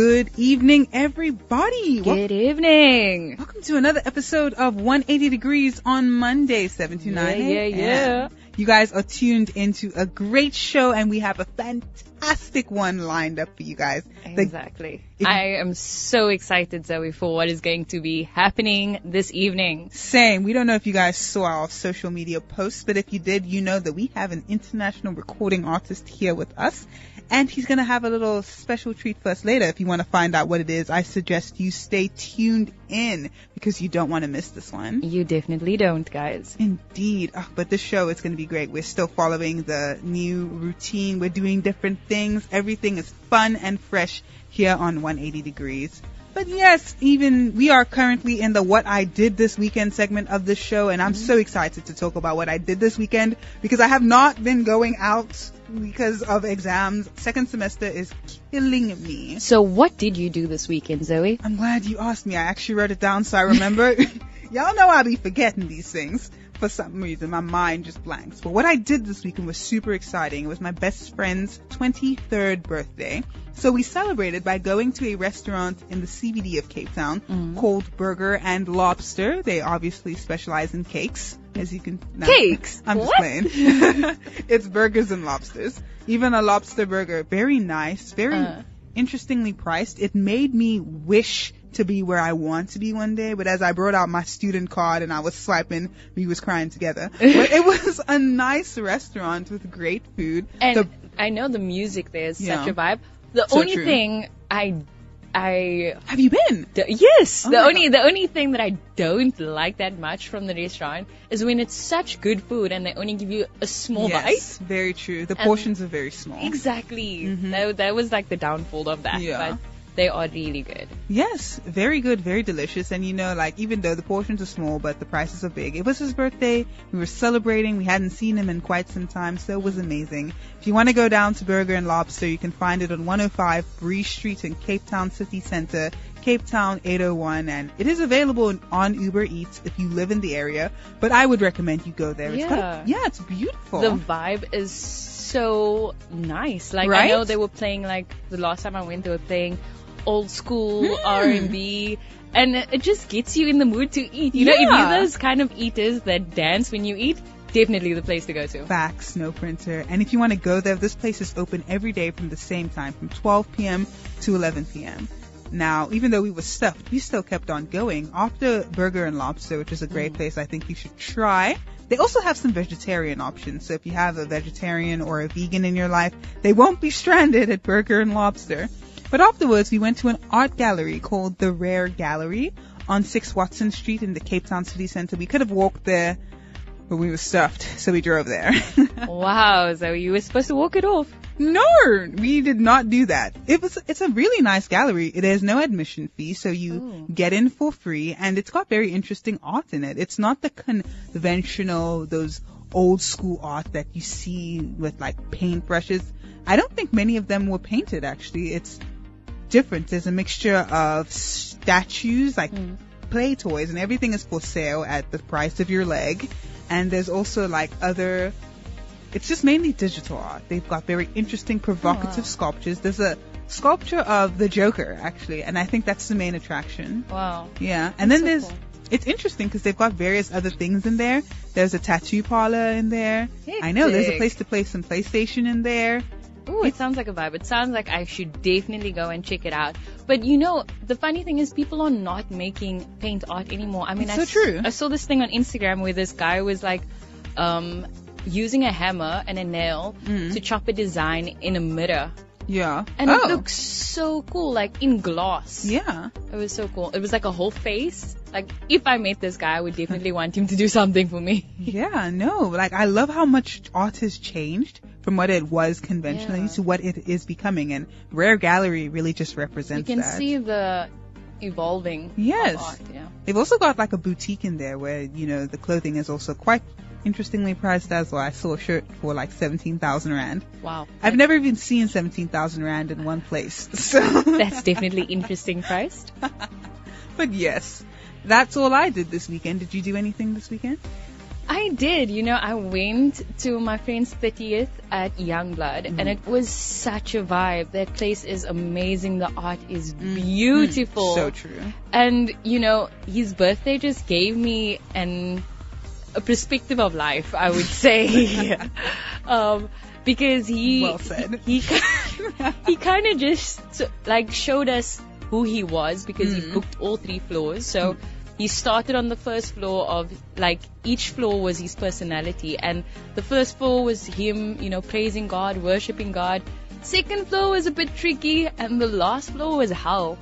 Good evening, everybody. Good evening. Welcome to another episode of 180 Degrees on Monday, 7 to 9 Yeah, yeah, yeah. You guys are tuned into a great show and we have a fantastic one lined up for you guys. Exactly. If- I am so excited, Zoe, for what is going to be happening this evening. Same. We don't know if you guys saw our social media posts, but if you did, you know that we have an international recording artist here with us. And he's going to have a little special treat for us later. If you want to find out what it is, I suggest you stay tuned in because you don't want to miss this one. You definitely don't, guys. Indeed. Ah, but this show is going to be great. We're still following the new routine. We're doing different things. Everything is fun and fresh here on 180 Degrees. But yes, even we are currently in the what I did this weekend segment of this show and I'm so excited to talk about what I did this weekend because I have not been going out because of exams. Second semester is killing me. So what did you do this weekend, Zoe? I'm glad you asked me. I actually wrote it down so I remember. Y'all know I'll be forgetting these things for some reason. My mind just blanks. But what I did this weekend was super exciting. It was my best friend's 23rd birthday. So we celebrated by going to a restaurant in the CBD of Cape Town mm. called Burger and Lobster. They obviously specialize in cakes, as you can. no, Cakes? I'm just What? playing. it's burgers and lobsters. Even a lobster burger, very nice, very Uh. interestingly priced. It made me wish to be where I want to be one day, but as I brought out my student card and I was swiping, we was crying together. but it was a nice restaurant with great food. And The- I know the music there is Yeah. such a vibe. The So only true. thing I, I, have you been? the, yes, Oh the only, the only thing that I don't like that much from the restaurant is when it's such good food and they only give you a small bite. yes, very true. The And- portions are very small. bite. Exactly. Mhm. That, that was like the downfall of that. Yeah. But they are really good. Yes, very good, very delicious. And you know, like even though the portions are small, but the prices are big. It was his birthday. We were celebrating. We hadn't seen him in quite some time, so it was amazing. If you want to go down to Burger and Lobster, you can find it on 105 Bree Street in Cape Town City Center, Cape Town 801, and it is available on Uber Eats if you live in the area. But I would recommend you go there. It's got- Yeah. yeah, it's beautiful. The vibe is so nice. Like I know they were playing like the last time I went, they were playing old school Hmm. R&B. And it just gets you in the mood to eat. You know, if you're those kind of eaters that dance when you eat, definitely the place to go to. Fax Snow Printer. And if you want to go there, this place is open every day from the same time, from 12 p.m. to 11 p.m. Now, even though we were stuffed, we still kept on going. After Burger and Lobster, which is a great place I think you should try, they also have some vegetarian options. So if you have a vegetarian or a vegan in your life, they won't be stranded at Burger and Lobster. But afterwards, we went to an art gallery called the Rare Gallery on 6 Watson Street in the Cape Town City Center. We could have walked there, but we were stuffed, so we drove there. Wow, so you were supposed to walk it off. no, we did not do that. It was, it's a really nice gallery. It has no admission fee, so you Ooh. get in for free, and it's got very interesting art in it. It's not the conventional, those old school art that you see with like paintbrushes. I don't think many of them were painted actually. It's different. There's a mixture of statues, like Mm. play toys, and everything is for sale at the price of your leg. And there's also like other, it's just mainly digital art. They've got very interesting, provocative wow. sculptures. There's a sculpture of the Joker actually, and I think that's the main attraction. Wow. Yeah, and That's then so there's, cool. it's interesting because they've got various other things in there. There's a tattoo parlor in there. I know there's a place to play some PlayStation in there. Ooh, it sounds like a vibe. It sounds like I should definitely go and check it out. But you know, the funny thing is people are not making paint art anymore. I mean, It's I so true. I saw this thing on Instagram where this guy was like, um, using a hammer and a nail Mhm. to chop a design in a mirror. Yeah. And oh. it looks so cool, like in gloss. Yeah. It was so cool. It was like a whole face. Like, if I met this guy, I would definitely want him to do something for me. Yeah, no, like I love how much art has changed from what it was conventionally Yeah. to what it is becoming, and Rare Gallery really just represents You can that. see the evolving Yes. art, yeah. They've also got like a boutique in there where you know the clothing is also quite interestingly priced as well. I saw a shirt for like seventeen thousand rand. Wow. I've never even seen seventeen thousand rand in one place. So That's definitely interesting priced. But yes, that's all I did this weekend. Did you do anything this weekend? I did. You know, I went to my friend's 30th at Youngblood, Mm-hmm. and it was such a vibe. That place is amazing. The art is beautiful. Mm-hmm. So true. And you know, his birthday just gave me an a perspective of life. I would say, um, because he Well said. he he kind of just like showed us who he was because he booked all three floors. So he started on the first floor of like each floor was his personality, and the first floor was him, you know, praising God, worshiping God. Second floor was a bit tricky, and the last floor was hell.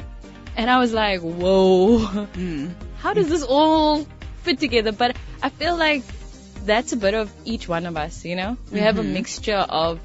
And I was like, whoa, Mm. how does this all fit together? But I feel like that's a bit of each one of us, you know? We have a mm-hmm. mixture of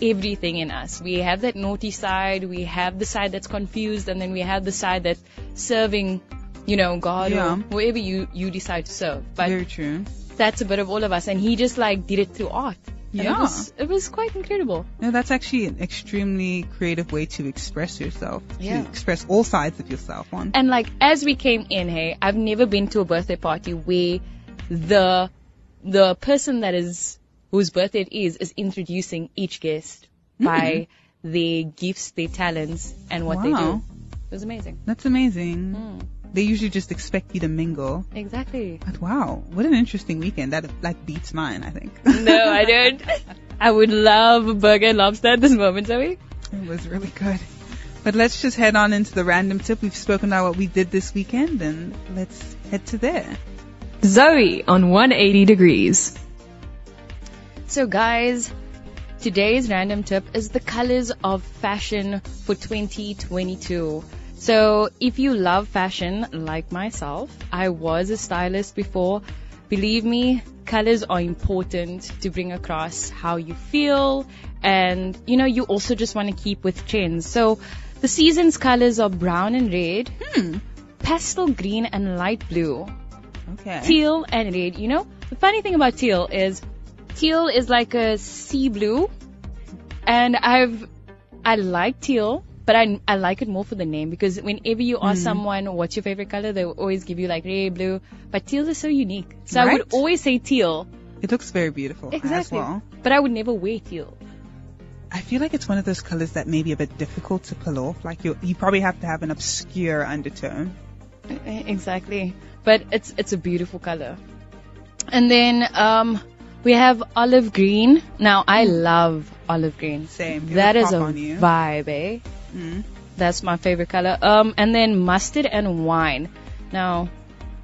everything in us. We have that naughty side, we have the side that's confused, and then we have the side that's serving, you know, God Yeah. or whoever you, you decide to serve. But Very true. that's a bit of all of us. And he just like did it through art. And It Yeah. was, it was quite incredible. No, that's actually an extremely creative way to express yourself. Yeah. To express all sides of yourself on. And like as we came in, hey, I've never been to a birthday party where the the person that is whose birthday it is is introducing each guest by their gifts, their talents, and what they Wow. do. It was amazing. That's amazing. Mm, They usually just expect you to mingle. exactly. But wow, what an interesting weekend. That like beats mine, I think. No, I don't. I would love a burger and lobster at this moment, Zoe. It was really good. But let's just head on into the random tip. We've spoken about what we did this weekend, and let's head to there. Zoe on 180 degrees. So guys, today's random tip is the colors of fashion for 2022. So if you love fashion like myself, I was a stylist before. Believe me, colors are important to bring across how you feel and you know, you also just want to keep with trends. So the season's colors are brown and red, Hmm. pastel green and light blue Okay. teal and red. You know, the funny thing about teal is teal is like a sea blue, and I've I like teal, but I I like it more for the name because whenever you ask someone what's your favorite color, they will always give you like red, blue. But teal is so unique, so I would always say teal. It looks very beautiful as Exactly. well. But I would never wear teal. I feel like it's one of those colors that may be a bit difficult to pull off. Like you, you probably have to have an obscure undertone. Exactly. But it's it's a beautiful color. And then um we have olive green. Now I love olive green. Same. That is a vibe, eh? Mm. That's my favorite color. Um, and then mustard and wine. Now,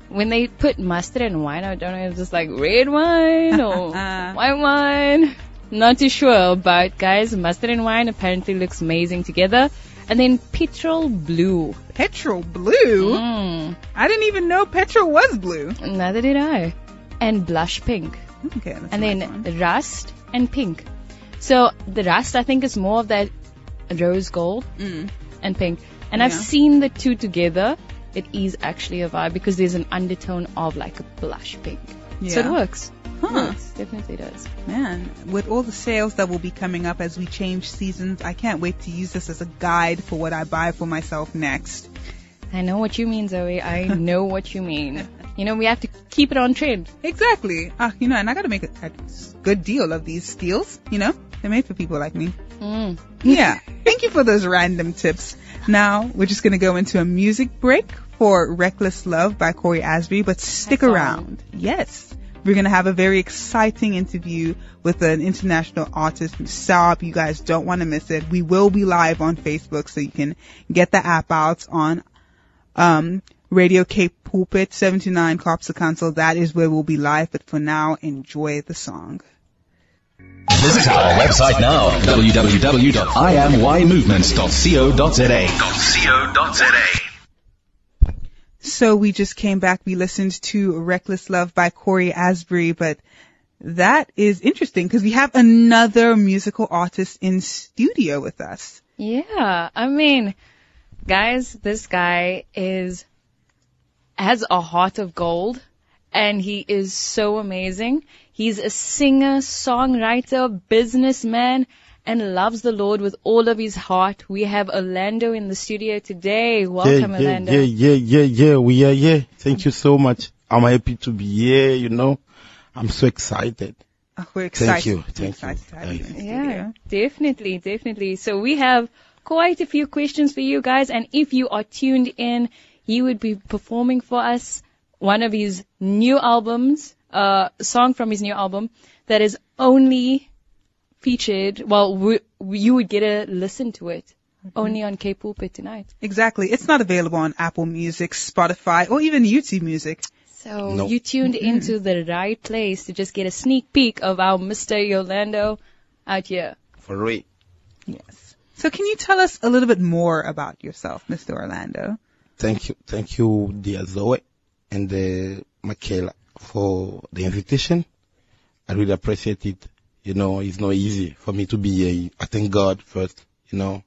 when they put mustard and wine, I don't know if it's just like red wine or white wine. Not too sure, but guys, mustard and wine apparently looks amazing together. And then petrol blue. Petrol blue. Mm, I didn't even know petrol was blue. neither did I. And blush pink. Okay. And then nice rust and pink. So the rust, I think, is more of that rose gold Mm. and pink. And I've seen the two together. It is actually a vibe because there's an undertone of like a blush pink. Yeah. So it works. Huh. Works. Definitely does. Man, with all the sales that will be coming up as we change seasons, I can't wait to use this as a guide for what I buy for myself next. I know what you mean, Zoe. I know what you mean. You know, we have to keep it on trend. Exactly. Ah, you know, and I gotta make a, a good deal of these steals. You know, they're made for people like me. Mm. Yeah. Thank you for those random tips. Now we're just gonna go into a music break for "Reckless Love" by Cory Asbury, but stick song. around. Yes. We're gonna have a very exciting interview with an international artist from Saab. You guys don't want to miss it. We will be live on Facebook, so you can get the app out on um, Radio Cape Pulpit 79 Corpsa Council. That is where we'll be live. But for now, enjoy the song. Visit our website now, www.imymovements.co.za. So we just came back. We listened to Reckless Love by Cory Asbury, but that is interesting because we have another musical artist in studio with us. Yeah. I mean, guys, this guy is, has a heart of gold and he is so amazing. He's a singer, songwriter, businessman, and loves the Lord with all of his heart. We have Orlando in the studio today. Welcome, yeah, Orlando. yeah, yeah, yeah, yeah. We are here. Thank you so much. I'm happy to be here. You know, I'm so excited. Oh, we're excited. Thank you. Thank excited you. to you Yeah, definitely, definitely. So we have quite a few questions for you guys, and if you are tuned in, you would be performing for us one of his new albums, uh, a song from his new album that is only featured. Well, we, you would get a listen to it only on Cape Pulpit tonight. Exactly. It's not available on Apple Music, Spotify, or even YouTube Music. So Nope. you tuned into the right place to just get a sneak peek of our Mr. Yolando out here. For real. Yes. So can you tell us a little bit more about yourself, Mr. Orlando? Thank you. Thank you, dear Zoe and uh, Michaela for the invitation. I really appreciate it. You know, it's not easy for me to be here. I thank God first, you know.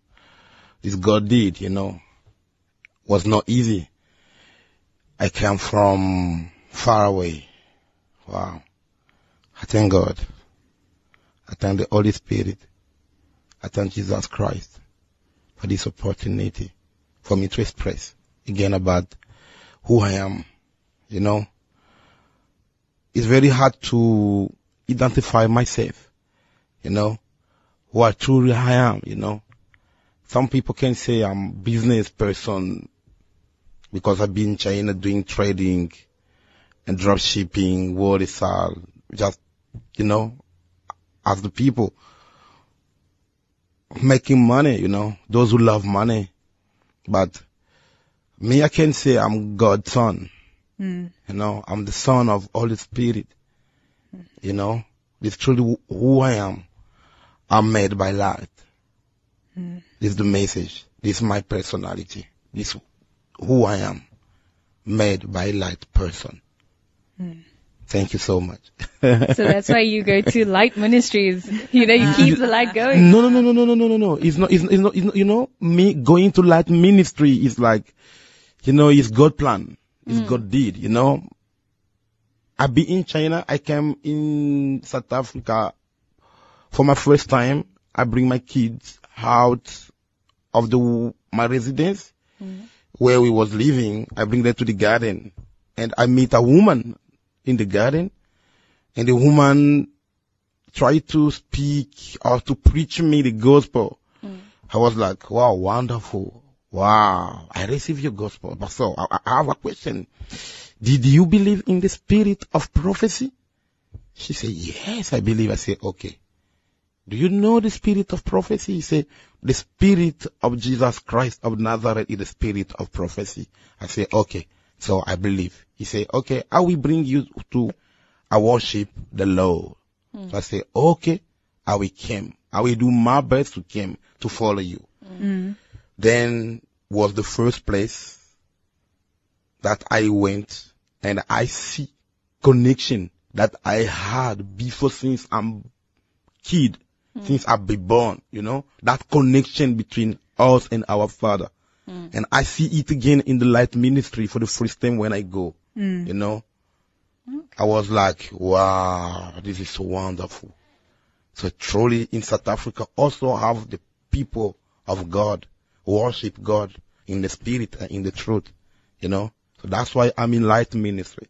This God did, you know, was not easy. I came from far away. Wow. I thank God. I thank the Holy Spirit. I thank Jesus Christ for this opportunity for me to express again about who I am. You know, it's very hard to identify myself. You know, who I truly I am. You know, some people can say I'm business person because I've been in China doing trading and drop shipping, what is all just you know, as the people making money. You know, those who love money, but me, I can say I'm God's son. Mm. You know, I'm the son of Holy Spirit. You know, this truly who I am. I'm made by light. This is the message. This is my personality. This is who I am. Made by light person. Thank you so much. So that's why you go to Light Ministries. You know, you keep the light going. No, no, no, no, no, no, no, no, no. It's not, it's, it's not, it's not, you know, me going to light ministry is like, you know, it's God plan. It's hmm. God did, you know. I be in China. I came in South Africa for my first time. I bring my kids out of the, my residence hmm. where we was living. I bring them to the garden and I meet a woman in the garden and the woman try to speak or to preach me the gospel. Hmm. I was like, wow, wonderful. Wow. I receive your gospel. But so I, I have a question. Did you believe in the spirit of prophecy? She said, yes, I believe. I said, okay. Do you know the spirit of prophecy? He said, the spirit of Jesus Christ of Nazareth is the spirit of prophecy. I said, okay. So I believe. He said, okay, I will bring you to I worship the Lord. Hmm. So I said, okay, I will come. I will do my best to come to follow you. Hmm. Hmm. Then was the first place that I went and I see connection that I had before since I'm kid, hmm. since I've been born, you know, that connection between us and our father. Hmm. And I see it again in the light ministry for the first time when I go, hmm. you know. I was like, wow, this is so wonderful. So truly in South Africa also have the people of God worship God in the spirit and in the truth, you know. So that's why I'm in light ministry.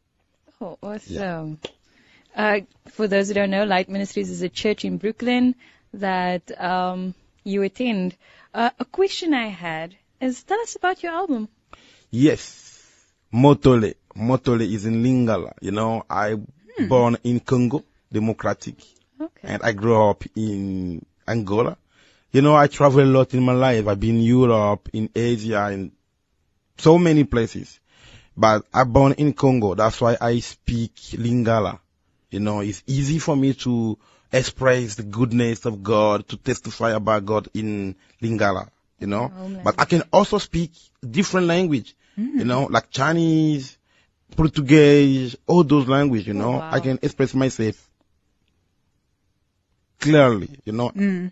Oh, awesome. Uh, for those who don't know, Light Ministries is a church in Brooklyn that um, you attend. Uh, a question I had is tell us about your album. Yes, Motole. Motole is in Lingala. You know, I born in Congo, Democratic, Okay. and I grew up in Angola. You know, I travel a lot in my life. I've been in Europe, in Asia, in so many places. But I born in Congo. That's why I speak Lingala. You know, it's easy for me to express the goodness of God, to testify about God in Lingala. You know, oh, Homeland. but I can also speak different language. Mm. You know, like Chinese, Portuguese, all those languages. You oh, know, wow. I can express myself clearly. You know, mm.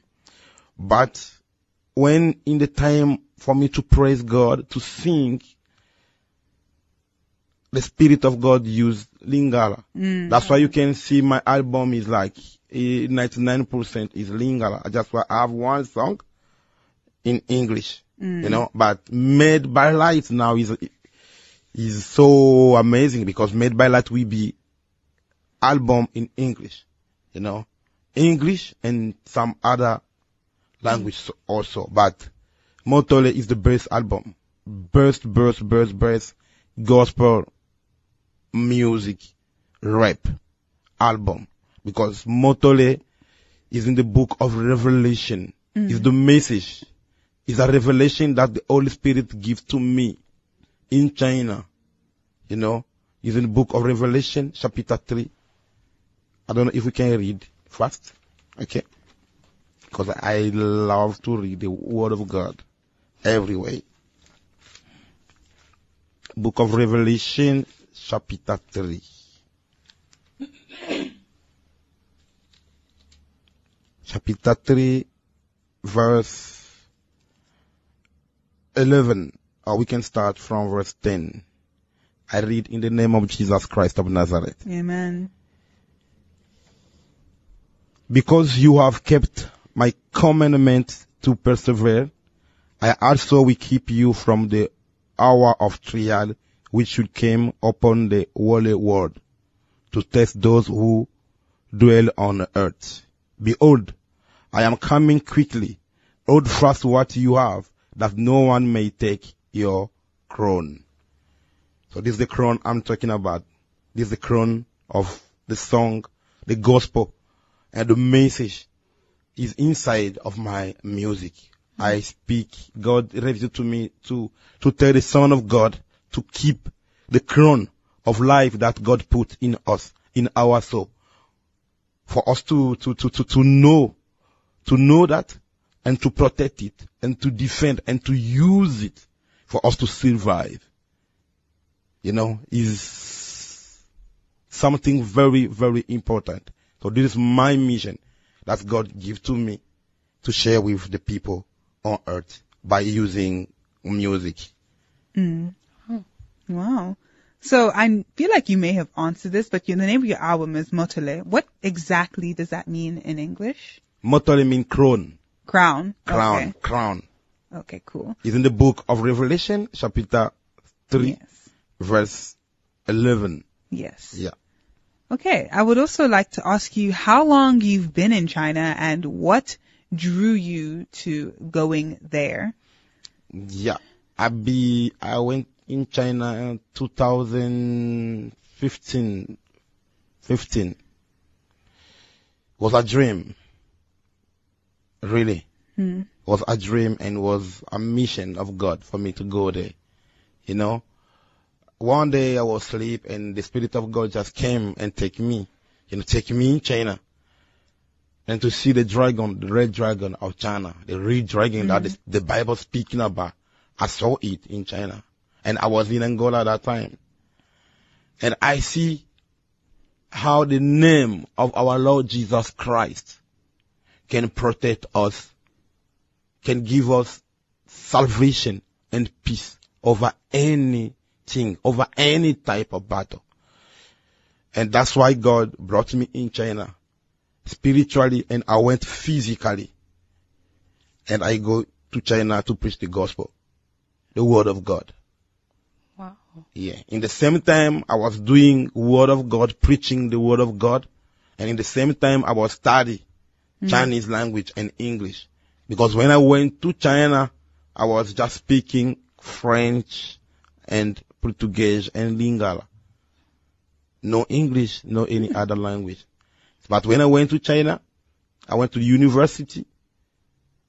But when in the time for me to praise God, to sing, the Spirit of God used Lingala. That's why you can see my album is like eh, 99% is Lingala. I just wa- I have one song in English, you know, but Made by Light now is is so amazing because Made by Light will be album in English, you know, English and some other language so- also, but Motole is the best album, best, best, best, best gospel music rap album because Motole is in the book of Revelation. Is mm. the message. Is a revelation that the Holy Spirit gives to me in China. You know, is in the book of Revelation, chapter 3. I don't know if we can read fast. Okay. Because I love to read the Word of God every way. Book of Revelation, chapter 3. chapter 3, verse 11, or we can start from verse 10. I read in the name of Jesus Christ of Nazareth. Amen. Because you have kept my commandment to persevere, I also will keep you from the hour of trial which should come upon the whole world to test those who dwell on earth. Behold, I am coming quickly. Hold fast what you have, that no one may take your crown. So this is the crown I'm talking about. This is the crown of the song, the gospel, and the message is inside of my music. I speak, God revealed to me to, to tell the Son of God to keep the crown of life that God put in us, in our soul. For us to, to, to, to, to know, to know that and to protect it and to defend and to use it for us to survive. You know, is something very, very important. So this is my mission that God give to me to share with the people on earth by using music. Mm. Wow. So I feel like you may have answered this, but the name of your album is Motole. What exactly does that mean in English? Motole mean crown, Crown. crown, crown. Okay, okay cool. Is in the book of Revelation, chapter 3, Yes. verse 11. Yes. Yeah. Okay. I would also like to ask you how long you've been in China and what drew you to going there. Yeah. I be, I went in China in 2015, 15. Was a dream. Really. Hmm. Was a dream and was a mission of God for me to go there. You know? One day I was asleep and the Spirit of God just came and take me, you know, take me in China. And to see the dragon, the red dragon of China, the red dragon that the, the Bible speaking about. I saw it in China. And I was in Angola at that time. And I see how the name of our Lord Jesus Christ can protect us, can give us salvation and peace over anything, over any type of battle. And that's why God brought me in China spiritually and I went physically. And I go to China to preach the gospel, the word of God. Wow. Yeah. In the same time, I was doing word of God, preaching the word of God. And in the same time, I was studying hmm. Chinese language and English. Because when I went to China, I was just speaking French and Portuguese and Lingala. No English, no any other language. But when I went to China, I went to university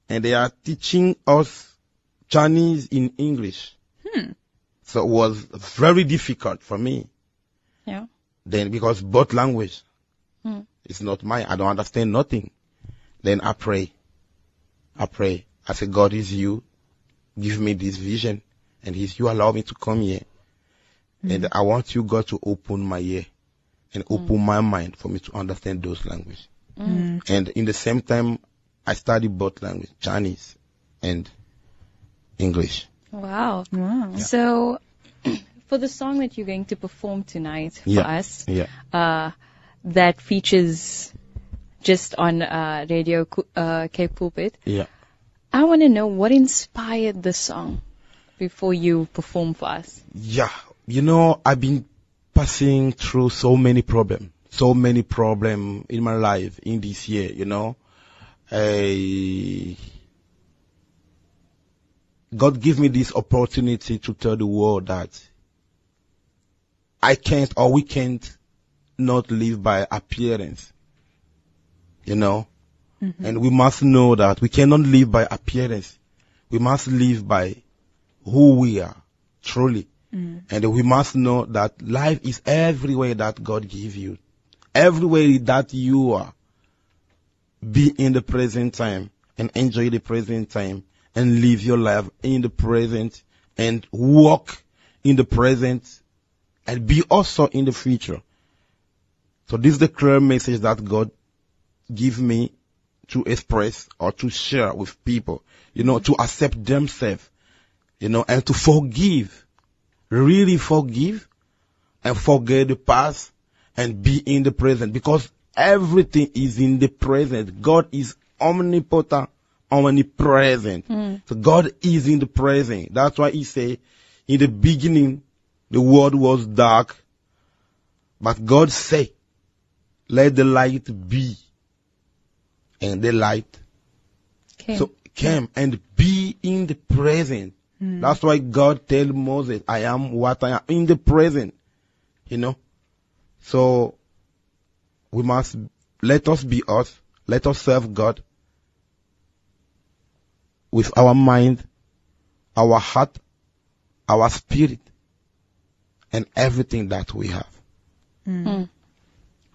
and they are teaching us Chinese in English. So it was very difficult for me Yeah. then because both language Hmm. is not mine. I don't understand nothing. Then I pray. I pray. I say, God is you. Give me this vision. And he's you allow me to come here. And I want you, God, to open my ear and open my mind for me to understand those languages. And in the same time, I study both language, Chinese and English. Wow. Wow. So, for the song that you're going to perform tonight for Yeah. us, Yeah. uh, that features just on uh, Radio Cu- uh, Cape Pulpit, Yeah. I want to know what inspired the song before you perform for us. Yeah, you know, I've been passing through so many problems, so many problems in my life in this year, you know. I, God give me this opportunity to tell the world that I can't or we can't not live by appearance, you know. Mm-hmm. And we must know that we cannot live by appearance. We must live by who we are, truly. Mm. And we must know that life is everywhere that God give you. Everywhere that you are. Be in the present time and enjoy the present time and live your life in the present and walk in the present and be also in the future. So this is the clear message that God give me to express or to share with people, you know, to accept themselves, you know, and to forgive, really forgive and forget the past and be in the present because everything is in the present. God is omnipotent, omnipresent. Hmm. So God is in the present. That's why he say, in the beginning, the world was dark, but God say, let the light be. And the light Okay. so came and be in the present. Hmm. That's why God tell Moses, I am what I am in the present. You know? So we must let us be us. Let us serve God with our mind, our heart, our spirit, and everything that we have. Hmm. Hmm.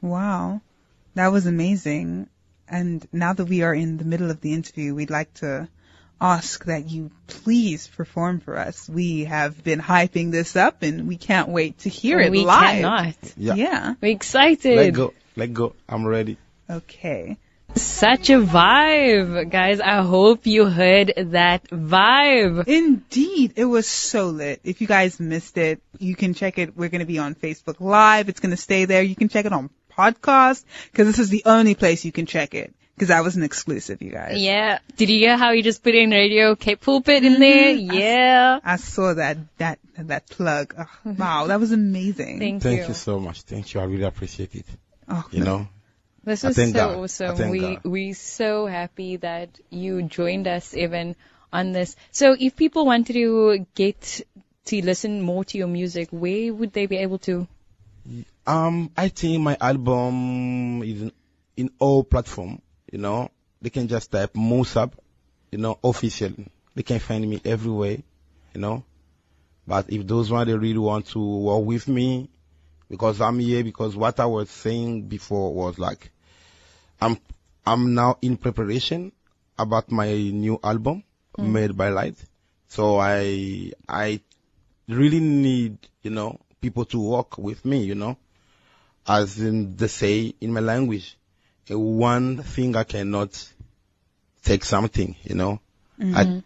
Wow. That was amazing. And now that we are in the middle of the interview, we'd like to ask that you please perform for us. We have been hyping this up and we can't wait to hear it we live. cannot. Yeah. Yeah. We're excited. Let go. Let go. I'm ready. Okay. Such a vibe, guys. I hope you heard that vibe. Indeed, it was so lit. If you guys missed it, you can check it. We're going to be on Facebook Live. It's going to stay there. You can check it on podcast because this is the only place you can check it because that was an exclusive, you guys. Yeah. Did you hear how he just put in radio Cape Pulpit in there? Yeah. I saw that that that plug. Ugh, wow, that was amazing. Thank, Thank you. you so much. Thank you. I really appreciate it. oh, You know? This I was so God. Awesome. We God. we so happy that you joined us even on this. So if people wanted to get to listen more to your music, where would they be able to? Um, I think my album is in, in all platform. You know, they can just type Musab, you know, official. They can find me everywhere. You know, but if those one they really want to work with me, because I'm here, because what I was saying before was like, I'm I'm now in preparation about my new album mm. made by Light. So I I really need you know people to work with me. You know as in they say in my language, one finger cannot take something, you know. I- mm-hmm.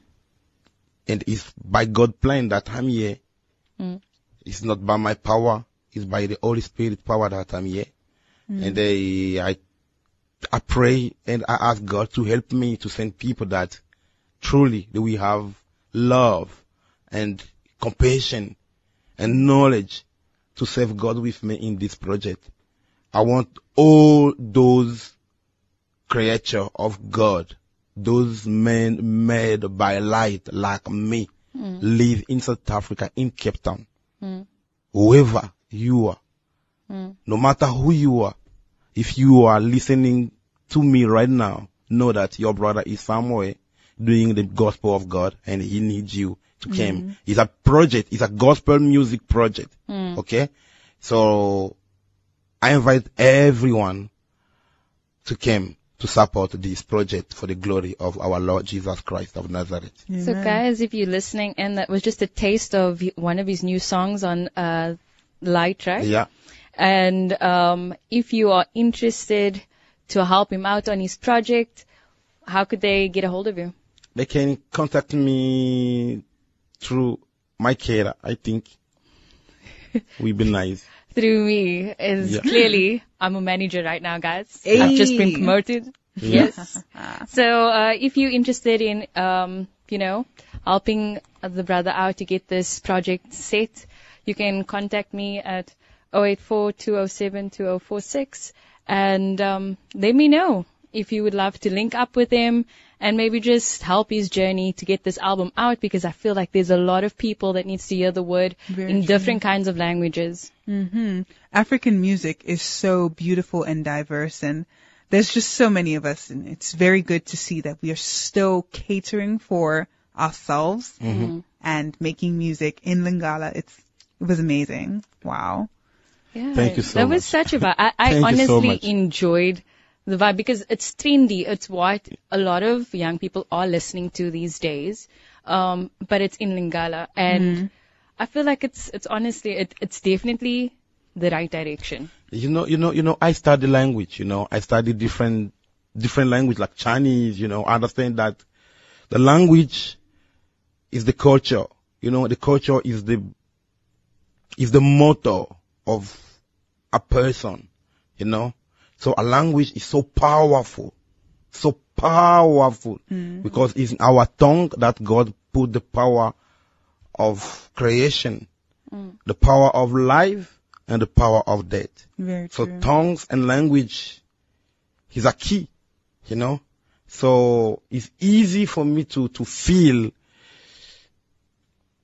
and it's by God plan that I'm here. Mm. It's not by my power, it's by the Holy Spirit power that I'm here. Mm. And I, I, I pray and I ask God to help me to send people that truly that we have love and compassion and knowledge to serve God with me in this project. I want all those creature of God, those men made by light like me, hmm. live in South Africa, in Cape Town. Hmm. Whoever you are, hmm. no matter who you are, if you are listening to me right now, know that your brother is somewhere doing the gospel of God and he needs you to come. It's a project. It's a gospel music project. Okay. So I invite everyone to come to support this project for the glory of our Lord Jesus Christ of Nazareth. So guys, if you're listening, and that was just a taste of one of his new songs on uh, Light, right? Yeah. And um, if you are interested to help him out on his project, how could they get a hold of you? They can contact me through my carer, I think. we'll be nice. Through me is Yeah. clearly I'm a manager right now, guys. I've just been promoted. Yes. so uh, if you're interested in, um, you know, helping the brother out to get this project set, you can contact me at 084-207-2046 and um, let me know if you would love to link up with him and maybe just help his journey to get this album out because I feel like there's a lot of people that needs to hear the word Very in true. different kinds of languages. hmm African music is so beautiful and diverse and there's just so many of us and it's very good to see that we are still catering for ourselves and making music in Lingala. It's, it was amazing. Wow. Yeah, Thank you so much. That was such a vibe. I, I Thank so honestly enjoyed the vibe because it's trendy. It's what a lot of young people are listening to these days. Um, but it's in Lingala and I feel like it's, it's honestly, it, it's definitely the right direction. You know, you know, you know, I study language, you know, I study different, different language like Chinese, you know, I understand that the language is the culture, you know, the culture is the, is the motto of a person, you know. So a language is so powerful, so powerful mm. because it's in our tongue that God put the power of creation, mm. the power of life and the power of death. Very So true. tongues and language is a key, you know. So it's easy for me to, to feel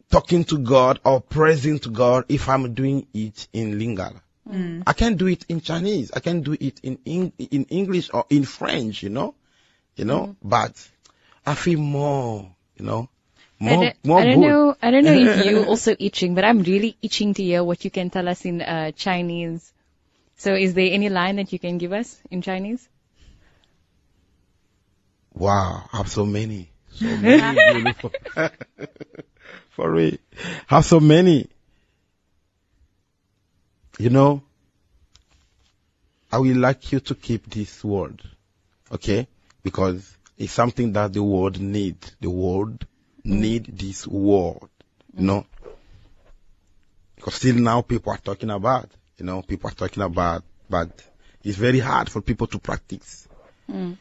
talking to God or praising to God if I'm doing it in Lingala. I can't do it in Chinese. I can do it in, Eng- in English or in French, you know, you know, but I feel more, you know, I more, don't, more I don't know. I don't know if you also itching, but I'm really itching to hear what you can tell us in uh, Chinese. So, is there any line that you can give us in Chinese? Wow, I have so many. So many beautiful. For real. Have so many. You know, I would like you to keep this word. Okay? Because it's something that the world need. The world need this word. You know? Because still now people are talking about, you know, people are talking about, but it's very hard for people to practice hmm.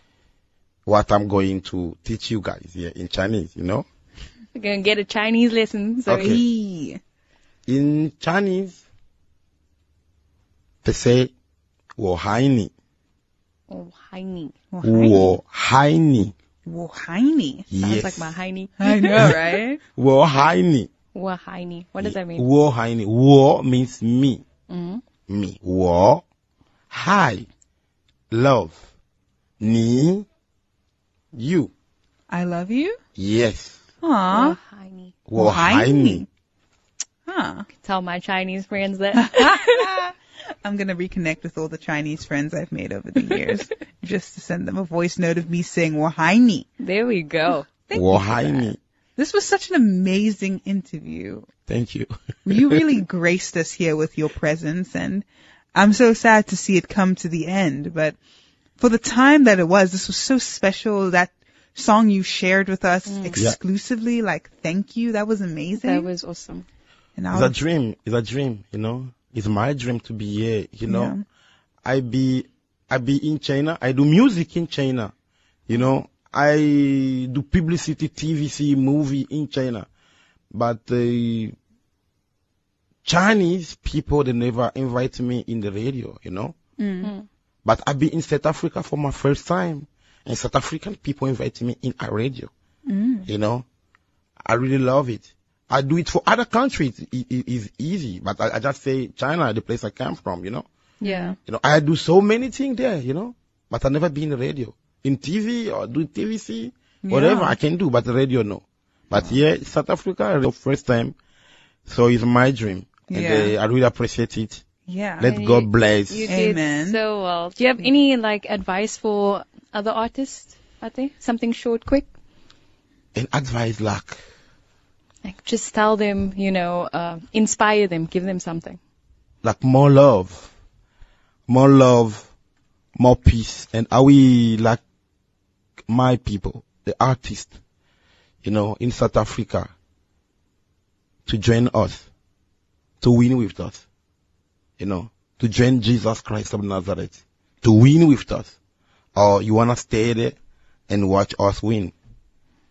what I'm going to teach you guys here in Chinese, you know? We're gonna get a Chinese lesson. So, Okay. Yee. In Chinese, they say, Wo haini. Wo haini. Sounds yes. like my wo I know, right? Wohaini. Wohaini. What does that mean? Wo haini. Wo means me. Mm. Me. Wo. Hi. Love. Ni. You. I love you? Yes. Aww. Wo haini. Huh. Tell my Chinese friends that. I'm gonna reconnect with all the Chinese friends I've made over the years, just to send them a voice note of me saying "Wahaini." There we go. Thank Wahaini. This was such an amazing interview. Thank you. you really graced us here with your presence, and I'm so sad to see it come to the end. But for the time that it was, this was so special. That song you shared with us mm. exclusively, yeah. like thank you, that was amazing. That was awesome. And it's a dream. It's a dream, you know. It's my dream to be here, you know. Yeah. I be, I be in China. I do music in China, you know. I do publicity, TVC, movie in China. But uh, Chinese people, they never invite me in the radio, you know. Mm. But I be in South Africa for my first time. And South African people invite me in a radio, Mm. you know. I really love it. I do it for other countries. It, it is easy, but I, I just say China, the place I come from, you know. Yeah. You know, I do so many things there, you know, but I never been in radio, in TV or do TVC, whatever Yeah. I can do, but radio no. But yeah, South Africa, the first time, so it's my dream, and Yeah. uh, I really appreciate it. Yeah. Let And God you- bless. You Amen. so well. Do you have any like advice for other artists out there? Something short, quick? And advice like, Like just tell them, you know, uh, inspire them, give them something. like more love, more love, more peace, and are we like my people, the artists, you know, in South Africa, to join us, to win with us, you know, to join Jesus Christ of Nazareth, to win with us, or you wanna stay there and watch us win.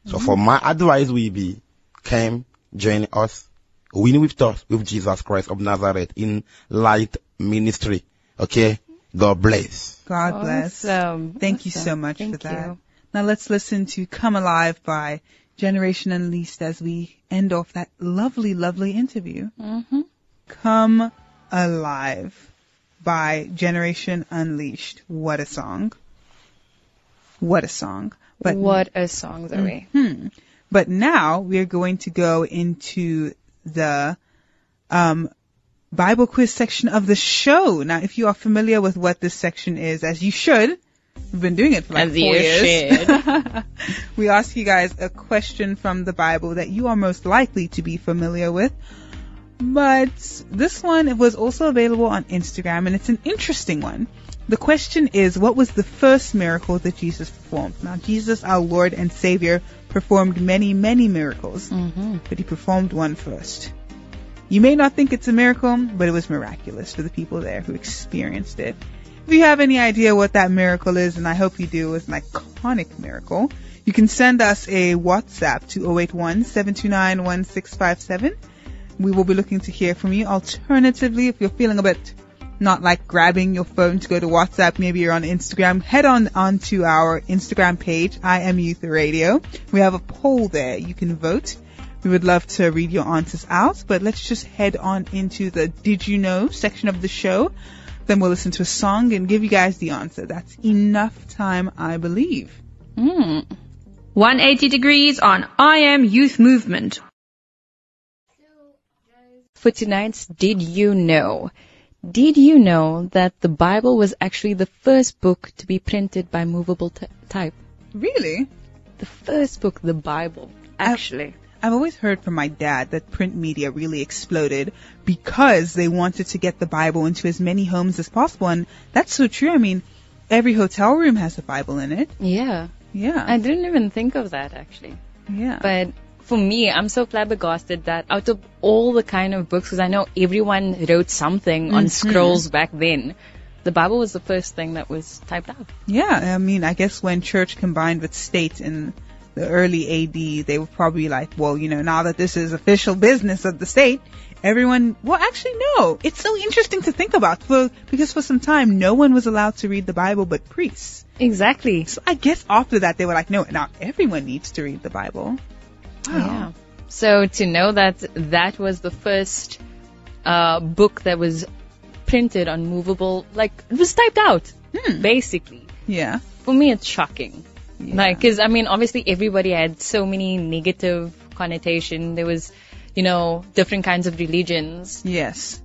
So for my advice will be, come join us, win with us with Jesus Christ of Nazareth in light ministry. Okay? God bless. God bless. Awesome. Thank you so much Thank for that. you. Now let's listen to Come Alive by Generation Unleashed as we end off that lovely, lovely interview. Mm-hmm. Come Alive by Generation Unleashed. What a song. What a song. But what a song, Zoe. Hmm. But now we're going to go into the um, Bible quiz section of the show. Now, if you are familiar with what this section is, as you should, we've been doing it for like As four you years. we ask you guys a question from the Bible that you are most likely to be familiar with. But this one was also available on Instagram and it's an interesting one. The question is, what was the first miracle that Jesus performed? Now, Jesus, our Lord and Savior, performed many, many miracles, Mm-hmm. but he performed one first. You may not think it's a miracle, but it was miraculous for the people there who experienced it. If you have any idea what that miracle is, and I hope you do, it's an iconic miracle, you can send us a WhatsApp to 081-729-1657. We will be looking to hear from you. Alternatively, if you're feeling a bit not like grabbing your phone to go to WhatsApp, maybe you're on Instagram, head on onto our Instagram page, I am Youth Radio. We have a poll there. You can vote. We would love to read your answers out, but let's just head on into the Did You Know section of the show. Then we'll listen to a song and give you guys the answer. That's enough time, I believe. Mm. 180 degrees on I Am Youth Movement. For tonight's Did You Know? Did you know that the Bible was actually the first book to be printed by movable t- type? Really? The first book, the Bible, actually. I've always heard from my dad that print media really exploded because they wanted to get the Bible into as many homes as possible. And that's so true. I mean, every hotel room has a Bible in it. yeah. Yeah. I didn't even think of that actually. yeah. But for me, I'm so flabbergasted that out of all the kind of books, because I know everyone wrote something on mm-hmm. scrolls back then, the Bible was the first thing that was typed out. Yeah, I mean, I guess when church combined with state in the early AD, they were probably like, well, you know, now that this is official business of the state, everyone, well, actually, no. It's so interesting to think about for, because for some time, no one was allowed to read the Bible but priests. Exactly. So I guess after that, they were like, no, now everyone needs to read the Bible. Wow. Yeah. So to know that that was the first uh, book that was printed on movable, like it was typed out, basically. Yeah. For me, it's shocking. Yeah. Like, cause I mean, obviously everybody had so many negative connotation. There was, you know, different kinds of religions. Yes.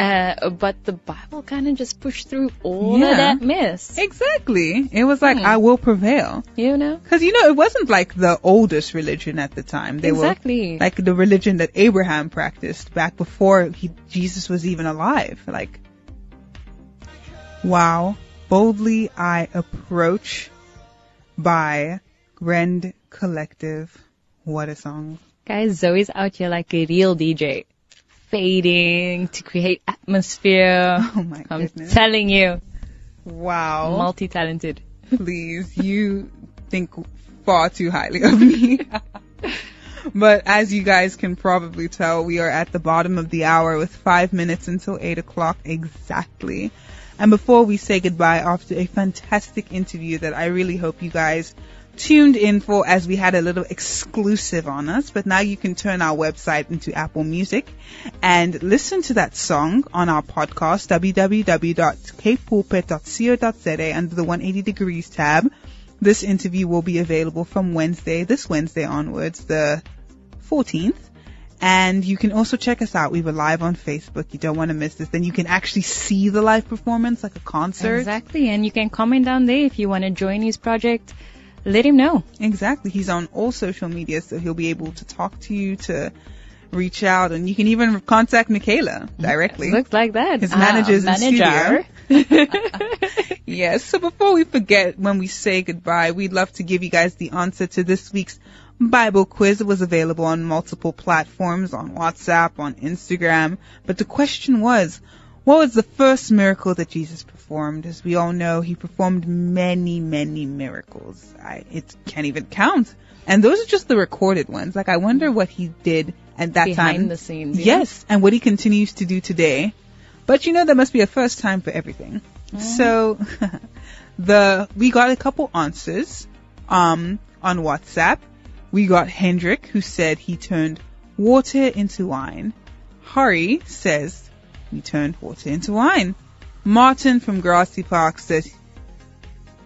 Uh, but the Bible kind of just pushed through all Yeah. of that mess. Exactly. It was like, Hmm. I will prevail. You know? Cause you know, it wasn't like the oldest religion at the time. They Exactly. were like the religion that Abraham practiced back before he, Jesus was even alive. Like, wow. Boldly I approach by Rend Collective. What a song. Guys, Zoe's out here like a real DJ. Fading to create atmosphere. Oh my I'm goodness. telling you, Wow. multi-talented. please. You think far too highly of me. but as you guys can probably tell, we are at the bottom of the hour with five minutes until eight o'clock exactly. And before we say goodbye after a fantastic interview that I really hope you guys tuned in for as we had a little exclusive on us, but now you can turn our website into Apple Music and listen to that song on our podcast, www.capepulpit.co.za under the 180 degrees tab. This interview will be available from Wednesday, this Wednesday onwards, the 14th. And you can also check us out. We were live on Facebook. You don't want to miss this. Then you can actually see the live performance like a concert. Exactly. And you can comment down there if you want to join his project. Let him know. Exactly. He's on all social media, so he'll be able to talk to you, to reach out, and you can even contact Michaela directly. Looks like that. His Ah, manager's in manager. Yes. So before we forget, when we say goodbye, we'd love to give you guys the answer to this week's Bible quiz. It was available on multiple platforms, on WhatsApp, on Instagram. But the question was, What was the first miracle that Jesus performed? As we all know, he performed many, many miracles. I, it can't even count. And those are just the recorded ones. Like, I wonder what he did at that Behind time. Behind the scenes. know? Yes, and what he continues to do today. But you know, there must be a first time for everything. So, the we got a couple answers um, on WhatsApp. We got Hendrik who said he turned water into wine. Hari says he turned water into wine. Martin from Grassy Park says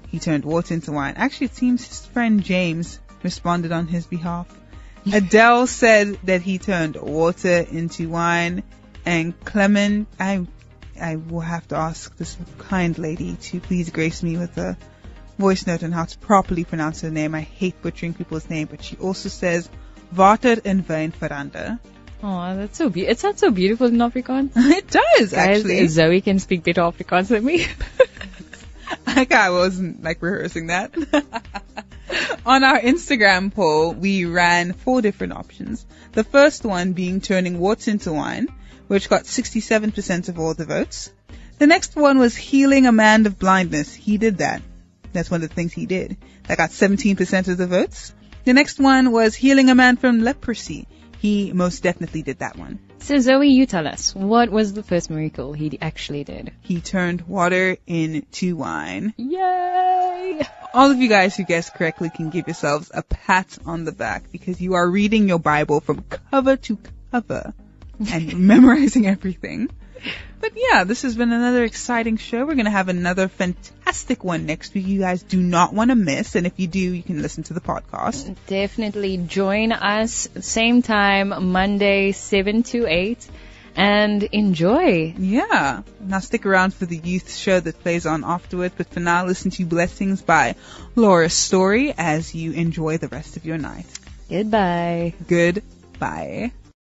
he turned water into wine. Actually, it seems his friend James responded on his behalf. Adele said that he turned water into wine, and Clement, I, I will have to ask this kind lady to please grace me with a voice note on how to properly pronounce her name. I hate butchering people's name, but she also says water en wijn verander. Oh, that's so beautiful. It sounds so beautiful in Afrikaans. It does Guys, actually. Zoe can speak better Afrikaans than me. like I wasn't like rehearsing that. On our Instagram poll, we ran four different options. The first one being turning water into wine, which got 67% of all the votes. The next one was healing a man of blindness. He did that. That's one of the things he did. That got 17% of the votes. The next one was healing a man from leprosy. He most definitely did that one. so Zoe, you tell us, what was the first miracle he actually did? He turned water into wine. Yay! All of you guys who guessed correctly can give yourselves a pat on the back because you are reading your Bible from cover to cover and memorizing everything. But yeah, this has been another exciting show. We're going to have another fantastic one next week. You guys do not want to miss. And if you do, you can listen to the podcast. Definitely join us same time Monday 7 to 8 and enjoy. Yeah. Now stick around for the youth show that plays on afterward. But for now, listen to Blessings by Laura Story as you enjoy the rest of your night. Goodbye. Goodbye.